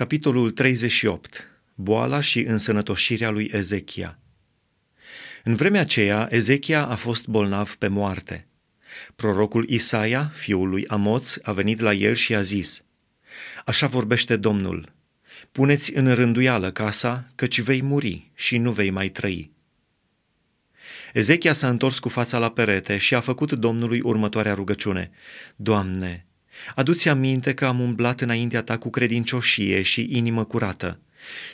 Capitolul 38. Boala și însănătoșirea lui Ezechia. În vremea aceea, Ezechia a fost bolnav pe moarte. Prorocul Isaia, fiul lui Amoț, a venit la el și a zis, Așa vorbește Domnul, puneți în rânduială casa, căci vei muri și nu vei mai trăi. Ezechia s-a întors cu fața la perete și a făcut Domnului următoarea rugăciune. Doamne, Adu-ți aminte că am umblat înaintea ta cu credincioșie și inimă curată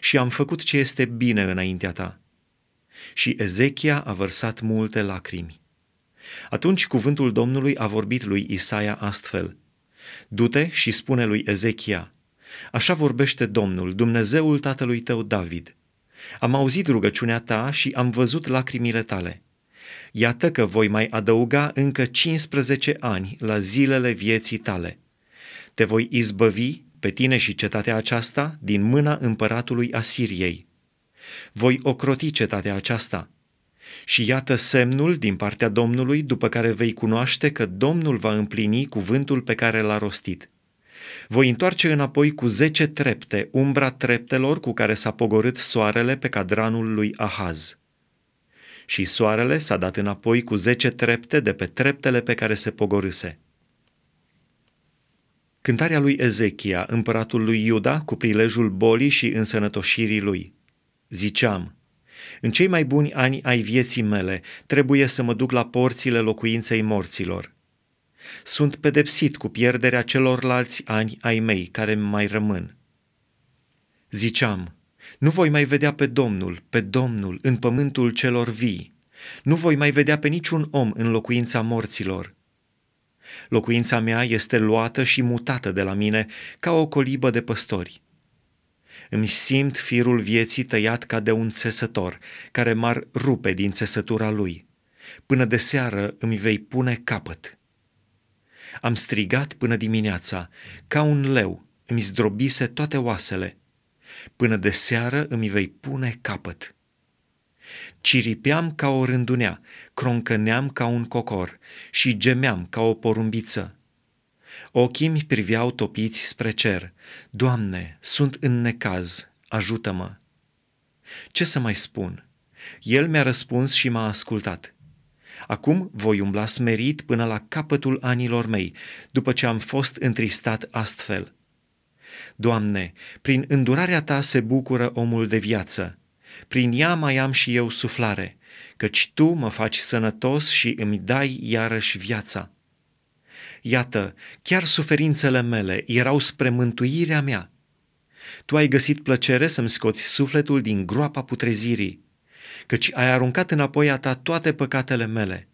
și am făcut ce este bine înaintea ta. Și Ezechia a vărsat multe lacrimi. Atunci cuvântul Domnului a vorbit lui Isaia astfel. Du-te și spune lui Ezechia, așa vorbește Domnul, Dumnezeul tatălui tău David. Am auzit rugăciunea ta și am văzut lacrimile tale. Iată că voi mai adăuga încă 15 ani la zilele vieții tale. Te voi izbăvi pe tine și cetatea aceasta din mâna împăratului Asiriei. Voi ocroti cetatea aceasta. Și iată semnul din partea Domnului, după care vei cunoaște că Domnul va împlini cuvântul pe care l-a rostit. Voi întoarce înapoi cu zece trepte umbra treptelor cu care s-a pogorât soarele pe cadranul lui Ahaz și soarele s-a dat înapoi cu zece trepte de pe treptele pe care se pogorâse. Cântarea lui Ezechia, împăratul lui Iuda, cu prilejul bolii și însănătoșirii lui. Ziceam, în cei mai buni ani ai vieții mele trebuie să mă duc la porțile locuinței morților. Sunt pedepsit cu pierderea celorlalți ani ai mei care mai rămân. Ziceam, nu voi mai vedea pe Domnul, pe Domnul, în pământul celor vii. Nu voi mai vedea pe niciun om în locuința morților. Locuința mea este luată și mutată de la mine ca o colibă de păstori. Îmi simt firul vieții tăiat ca de un țesător, care m-ar rupe din țesătura lui. Până de seară îmi vei pune capăt. Am strigat până dimineața, ca un leu, îmi zdrobise toate oasele. Până de seară îmi vei pune capăt. Ciripeam ca o rândunea, croncăneam ca un cocor și gemeam ca o porumbiță. Ochii mi priveau topiți spre cer. Doamne, sunt în necaz, ajută-mă! Ce să mai spun? El mi-a răspuns și m-a ascultat. Acum voi umbla smerit până la capătul anilor mei, după ce am fost întristat astfel. Doamne, prin îndurarea Ta se bucură omul de viață. Prin ea mai am și eu suflare, căci Tu mă faci sănătos și îmi dai iarăși viața. Iată, chiar suferințele mele erau spre mântuirea mea. Tu ai găsit plăcere să-mi scoți sufletul din groapa putrezirii, căci ai aruncat înapoi a ta toate păcatele mele,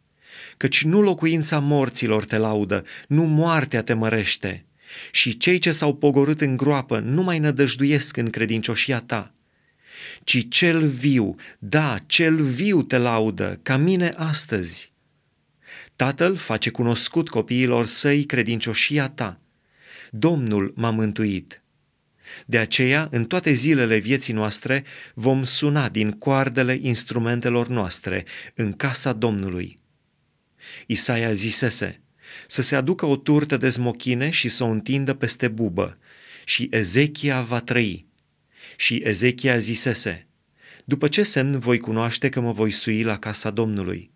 căci nu locuința morților te laudă, nu moartea te mărește, și cei ce s-au pogorât în groapă nu mai nădăjduiesc în credincioșia ta, ci cel viu, da, cel viu te laudă, ca mine astăzi. Tatăl face cunoscut copiilor săi credincioșia ta. Domnul m-a mântuit. De aceea, în toate zilele vieții noastre, vom suna din coardele instrumentelor noastre în casa Domnului. Isaia zisese, să se aducă o turtă de smochine și să o întindă peste bubă, și Ezechia va trăi. Și Ezechia zisese, după ce semn voi cunoaște că mă voi sui la casa Domnului?